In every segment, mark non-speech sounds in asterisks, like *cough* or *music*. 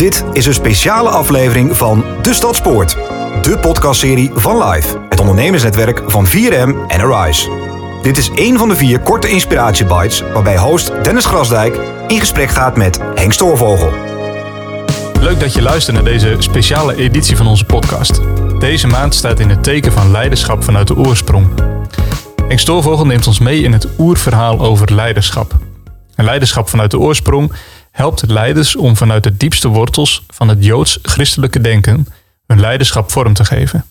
Dit is een speciale aflevering van De Stadspoort. De podcastserie van Live, het ondernemersnetwerk van 4M en Arise. Dit is één van de vier korte inspiratiebites waarbij host Dennis Grasdijk in gesprek gaat met Henk Stoorvogel. Leuk dat je luistert naar deze speciale editie van onze podcast. Deze maand staat in het teken van leiderschap vanuit de oorsprong. Henk Stoorvogel neemt ons mee in het oerverhaal over leiderschap. En leiderschap vanuit de oorsprong helpt leiders om vanuit de diepste wortels van het joods-christelijke denken hun leiderschap vorm te geven.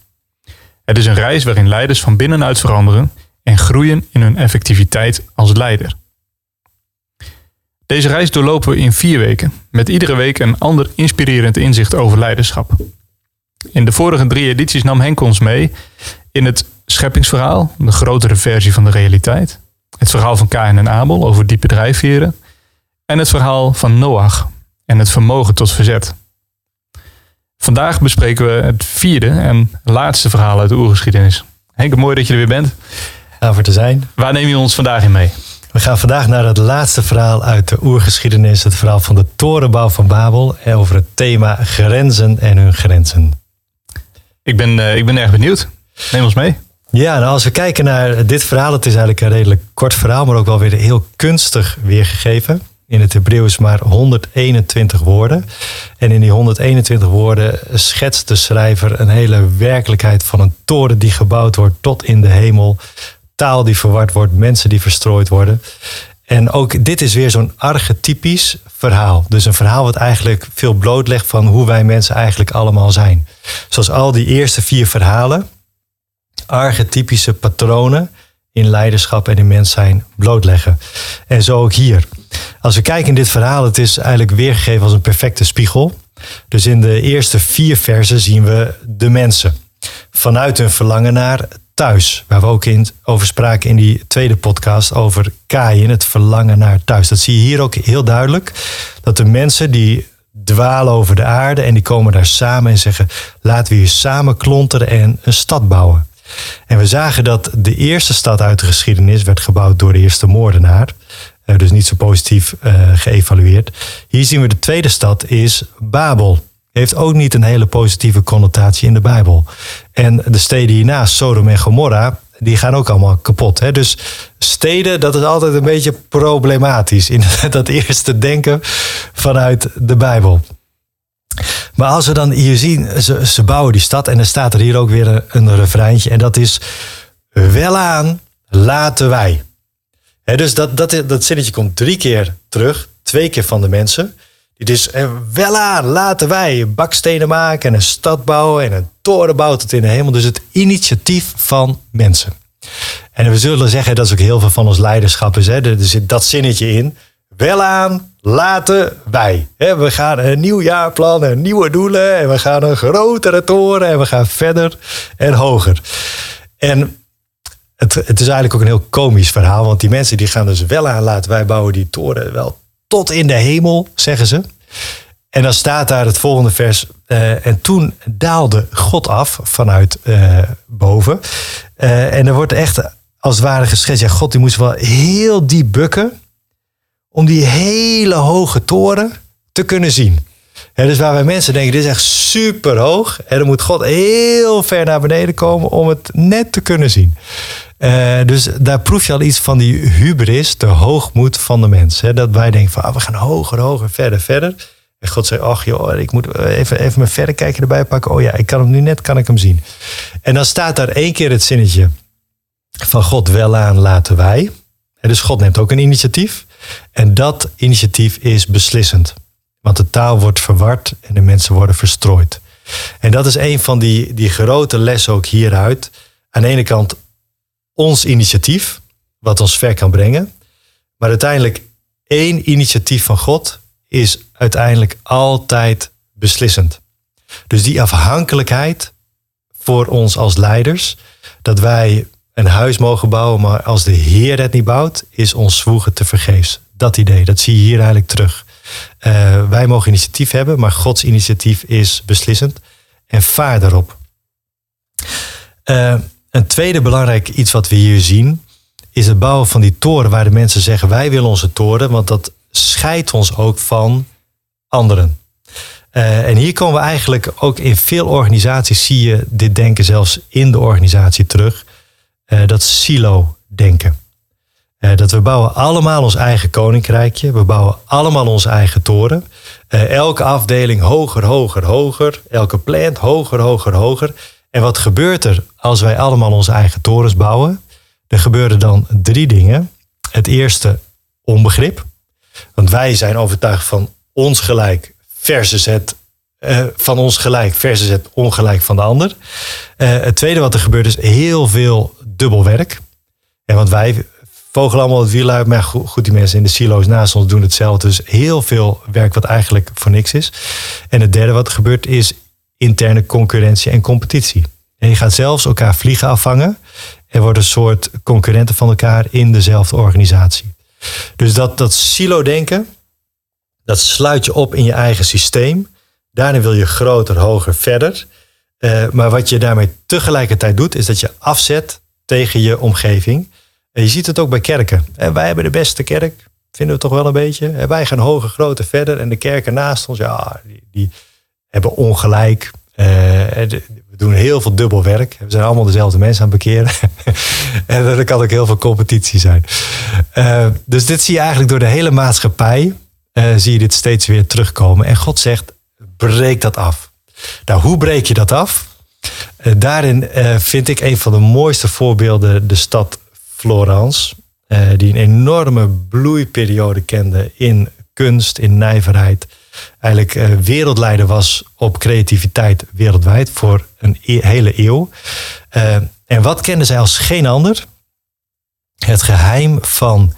Het is een reis waarin leiders van binnenuit veranderen en groeien in hun effectiviteit als leider. Deze reis doorlopen we in vier weken, met iedere week een ander inspirerend inzicht over leiderschap. In de vorige drie edities nam Henk ons mee in het scheppingsverhaal, de grotere versie van de realiteit, het verhaal van Kain en Abel over diepe drijfveren en het verhaal van Noach en het vermogen tot verzet. Vandaag bespreken we het vierde en laatste verhaal uit de oergeschiedenis. Henk, mooi dat je er weer bent. Ja, voor te zijn. Waar neem je ons vandaag in mee? We gaan vandaag naar het laatste verhaal uit de oergeschiedenis. Het verhaal van de torenbouw van Babel. Over het thema grenzen en hun grenzen. Ik ben, uh, ik ben erg benieuwd. Neem ons mee. Ja, nou als we kijken naar dit verhaal. Het is eigenlijk een redelijk kort verhaal. Maar ook wel weer heel kunstig weergegeven. In het Hebreeuws maar 121 woorden. En in die 121 woorden schetst de schrijver een hele werkelijkheid van een toren die gebouwd wordt tot in de hemel. Taal die verward wordt, mensen die verstrooid worden. En ook dit is weer zo'n archetypisch verhaal. Dus een verhaal wat eigenlijk veel blootlegt van hoe wij mensen eigenlijk allemaal zijn. Zoals al die eerste vier verhalen, archetypische patronen in leiderschap en in mens zijn blootleggen. En zo ook hier. Als we kijken in dit verhaal, het is eigenlijk weergegeven als een perfecte spiegel. Dus in de eerste vier versen zien we de mensen. Vanuit hun verlangen naar thuis. Waar we ook in, over spraken in die tweede podcast over Kaaien, het verlangen naar thuis. Dat zie je hier ook heel duidelijk. Dat de mensen die dwalen over de aarde en die komen daar samen en zeggen: laten we hier samen klonteren en een stad bouwen. En we zagen dat de eerste stad uit de geschiedenis werd gebouwd door de eerste moordenaar. Uh, dus niet zo positief uh, geëvalueerd. Hier zien we de tweede stad is Babel. Heeft ook niet een hele positieve connotatie in de Bijbel. En de steden hiernaast, Sodom en Gomorra, die gaan ook allemaal kapot. Hè? Dus steden, dat is altijd een beetje problematisch in *laughs* dat eerste denken vanuit de Bijbel. Maar als we dan hier zien, ze, bouwen die stad en er staat er hier ook weer een, een refreintje. En dat is, welaan laten wij. Dus dat, dat, dat zinnetje komt drie keer terug, twee keer van de mensen. Dus, welaan laten wij bakstenen maken en een stad bouwen en een toren bouwen tot in de hemel. Dus het initiatief van mensen. En we zullen zeggen, dat is ook heel veel van ons leiderschap is. Hè, er zit dat zinnetje in. Welaan laten wij. We gaan een nieuw jaarplan en nieuwe doelen. En we gaan een grotere toren en we gaan verder en hoger. En het, het is eigenlijk ook een heel komisch verhaal. Want die mensen die gaan dus wel aan laten wij bouwen die toren wel tot in de hemel, zeggen ze. En dan staat daar het volgende vers. Uh, en toen daalde God af vanuit uh, boven. Uh, en er wordt echt als het ware geschetst. Ja, God die moest wel heel diep bukken om die hele hoge toren te kunnen zien. Dus waar wij mensen denken, dit is echt super hoog. En dan moet God heel ver naar beneden komen om het net te kunnen zien. Uh, dus daar proef je al iets van die hubris, de hoogmoed van de mens. dat wij denken van, ah, we gaan hoger, hoger, verder, verder. En God zei, ach joh, ik moet even, even mijn verrekijker erbij pakken. Oh ja, ik kan hem nu net, kan ik hem zien. En dan staat daar één keer het zinnetje van God wel aan laten wij. Dus God neemt ook een initiatief. En dat initiatief is beslissend. Want de taal wordt verward en de mensen worden verstrooid. En dat is een van die, die grote lessen ook hieruit. Aan de ene kant ons initiatief, wat ons ver kan brengen. Maar uiteindelijk één initiatief van God is uiteindelijk altijd beslissend. Dus die afhankelijkheid voor ons als leiders, dat wij een huis mogen bouwen, maar als de Heer het niet bouwt, is ons zwoegen te vergeefs. Dat idee, dat zie je hier eigenlijk terug. Uh, wij mogen initiatief hebben, maar Gods initiatief is beslissend. En vaar daarop. Uh, een tweede belangrijk iets wat we hier zien, is het bouwen van die toren waar de mensen zeggen wij willen onze toren, want dat scheidt ons ook van anderen. Uh, en hier komen we eigenlijk ook in veel organisaties zie je dit denken zelfs in de organisatie terug. Dat silo-denken. Uh, dat we bouwen allemaal ons eigen koninkrijkje. We bouwen allemaal onze eigen toren. elke afdeling hoger, hoger, hoger. Elke plant hoger, hoger, hoger. En wat gebeurt er als wij allemaal onze eigen torens bouwen? Er gebeuren dan drie dingen. Het eerste, onbegrip. Want wij zijn overtuigd van ons gelijk versus het uh, van ons gelijk versus het ongelijk van de ander. Het tweede wat er gebeurt is heel veel dubbel werk. En want wij vogelen allemaal het wiel uit, maar goed, die mensen in de silo's naast ons doen hetzelfde. Dus heel veel werk wat eigenlijk voor niks is. En het derde wat er gebeurt is interne concurrentie en competitie. En je gaat zelfs elkaar vliegen afvangen. Er worden een soort concurrenten van elkaar in dezelfde organisatie. Dus dat, dat silo-denken, dat sluit je op in je eigen systeem. Daarin wil je groter, hoger, verder. Uh, maar wat je daarmee tegelijkertijd doet, is dat je afzet tegen je omgeving. En je ziet het ook bij kerken. En wij hebben de beste kerk, vinden we toch wel een beetje. En wij gaan hoger, groter, verder. En de kerken naast ons, ja, die, die hebben ongelijk. Uh, we doen heel veel dubbel werk. We zijn allemaal dezelfde mensen aan het bekeren. *laughs* en er kan ook heel veel competitie zijn. Dus dit zie je eigenlijk door de hele maatschappij zie je dit steeds weer terugkomen. En God zegt, breek dat af. Nou, hoe breek je dat af? Daarin vind ik een van de mooiste voorbeelden de stad Florence. die een enorme bloeiperiode kende in kunst, in nijverheid. Eigenlijk wereldleider was op creativiteit wereldwijd voor een e hele eeuw. en wat kenden zij als geen ander? Het geheim van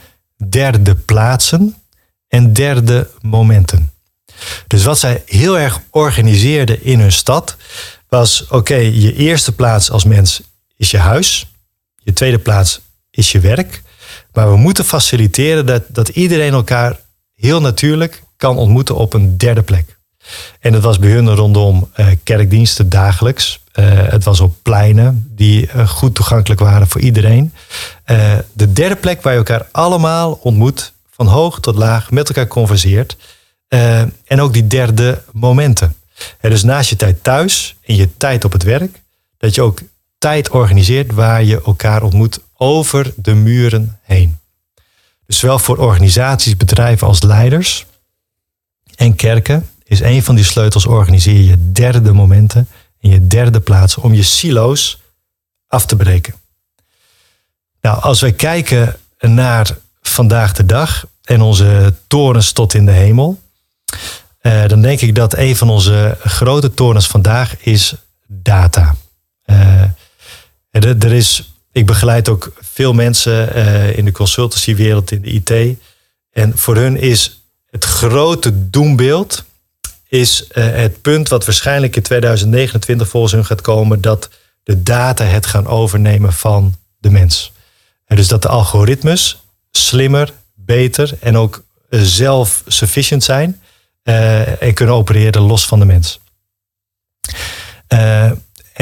derde plaatsen en derde momenten. Dus wat zij heel erg organiseerden in hun stad was: oké, je eerste plaats als mens is je huis, je tweede plaats is je werk. Maar we moeten faciliteren dat, dat iedereen elkaar heel natuurlijk kan ontmoeten op een derde plek. En dat was bij hun rondom uh, kerkdiensten dagelijks. Uh, het was op pleinen die uh, goed toegankelijk waren voor iedereen. de derde plek waar je elkaar allemaal ontmoet van hoog tot laag met elkaar converseert. En ook die derde momenten. dus naast je tijd thuis en je tijd op het werk, dat je ook tijd organiseert waar je elkaar ontmoet over de muren heen. Dus zowel voor organisaties, bedrijven als leiders en kerken is een van die sleutels organiseer je derde momenten en je derde plaatsen om je silo's af te breken. Nou, als wij kijken naar vandaag de dag en onze torens tot in de hemel. Uh, dan denk ik dat een van onze grote torens vandaag is data. Uh, er is, ik begeleid ook veel mensen uh, in de consultancywereld, in de IT. En voor hun is het grote doembeeld is het punt wat waarschijnlijk in 2029 volgens hun gaat komen, dat de data het gaan overnemen van de mens. En dus dat de algoritmes slimmer, beter en ook zelf-sufficient zijn uh, en kunnen opereren los van de mens. Uh,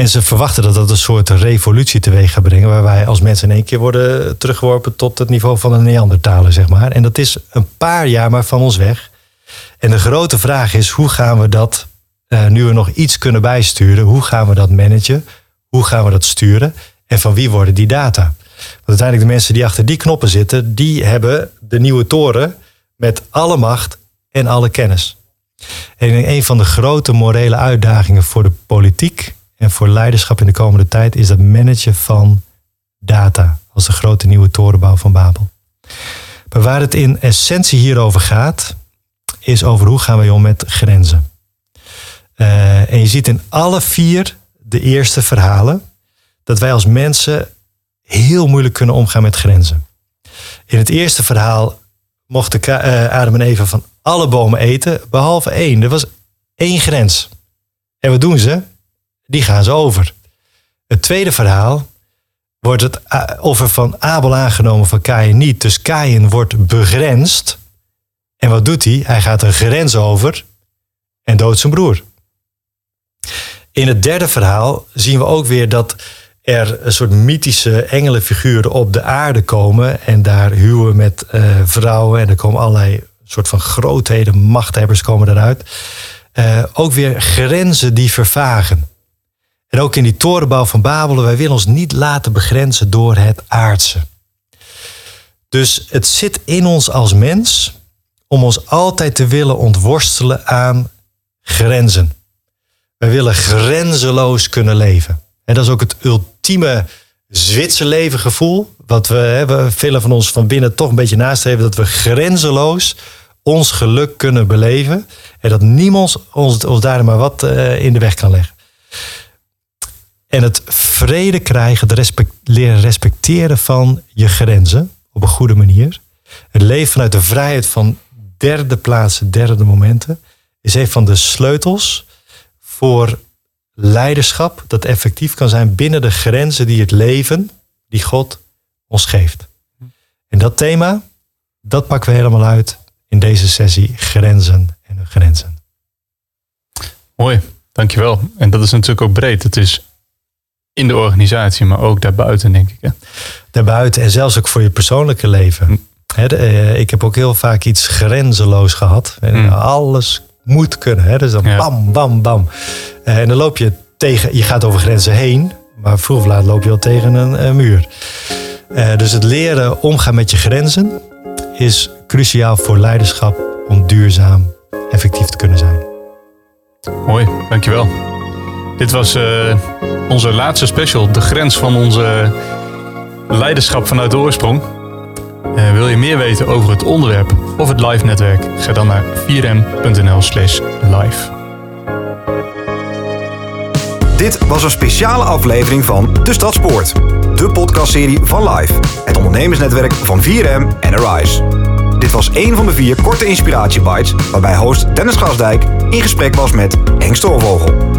en ze verwachten dat dat een soort revolutie teweeg gaat brengen, waar wij als mensen in één keer worden teruggeworpen tot het niveau van een Neandertaler, zeg maar. En dat is een paar jaar maar van ons weg. En de grote vraag is, hoe gaan we dat, uh, nu we nog iets kunnen bijsturen, hoe gaan we dat managen? Hoe gaan we dat sturen? En van wie worden die data? Want uiteindelijk de mensen die achter die knoppen zitten, die hebben de nieuwe toren met alle macht en alle kennis. En een van de grote morele uitdagingen voor de politiek en voor leiderschap in de komende tijd is het managen van data als de grote nieuwe torenbouw van Babel. Maar waar het in essentie hierover gaat, is over hoe gaan wij om met grenzen. Uh, en je ziet in alle vier de eerste verhalen dat wij als mensen heel moeilijk kunnen omgaan met grenzen. In het eerste verhaal mochten uh, Adam en Eva van alle bomen eten, behalve één. Er was één grens. En wat doen ze? Die gaan ze over. Het tweede verhaal wordt het eh, offer van Abel aangenomen van Kain niet. Dus Kain wordt begrensd. En wat doet hij? Hij gaat een grens over en doodt zijn broer. In het derde verhaal zien we ook weer dat er een soort mythische engelenfiguren op de aarde komen. En daar huwen met uh, vrouwen. En er komen allerlei soort van grootheden, machthebbers komen eruit. eh, ook weer grenzen die vervagen. En ook in die torenbouw van Babel, wij willen ons niet laten begrenzen door het aardse. Dus het zit in ons als mens om ons altijd te willen ontworstelen aan grenzen. Wij willen grenzeloos kunnen leven. En dat is ook het ultieme Zwitserleven gevoel. Wat we hebben, velen van ons van binnen toch een beetje nastreven. Dat we grenzeloos ons geluk kunnen beleven. En dat niemand ons, ons daar maar wat uh, in de weg kan leggen. En het vrede krijgen, het respect, leren respecteren van je grenzen op een goede manier. Het leven vanuit de vrijheid van derde plaatsen, derde momenten, is een van de sleutels voor leiderschap dat effectief kan zijn binnen de grenzen die het leven, die God ons geeft. En dat thema, dat pakken we helemaal uit in deze sessie grenzen en grenzen. Mooi, dankjewel. En dat is natuurlijk ook breed. Het is in de organisatie, maar ook daarbuiten, denk ik. Hè? Daarbuiten en zelfs ook voor je persoonlijke leven. Hm. Eh, ik heb ook heel vaak iets grenzeloos gehad. Hm. Alles moet kunnen. Hè? Dus dan bam, bam, bam. Eh, en dan loop je tegen, je gaat over grenzen heen, maar vroeg of laat loop je al tegen een, muur. Uh, dus het leren omgaan met je grenzen is cruciaal voor leiderschap om duurzaam effectief te kunnen zijn. Mooi, dankjewel. Dit was uh, onze laatste special, de grens van onze leiderschap vanuit de oorsprong. Uh, wil je meer weten over het onderwerp of het live netwerk? Ga dan naar 4m.nl/slash live. Dit was een speciale aflevering van De Stadspoort, de podcastserie van Live, het ondernemersnetwerk van 4M en Arise. Dit was een van de vier korte inspiratiebites waarbij host Dennis Grasdijk in gesprek was met Henk Stoorvogel.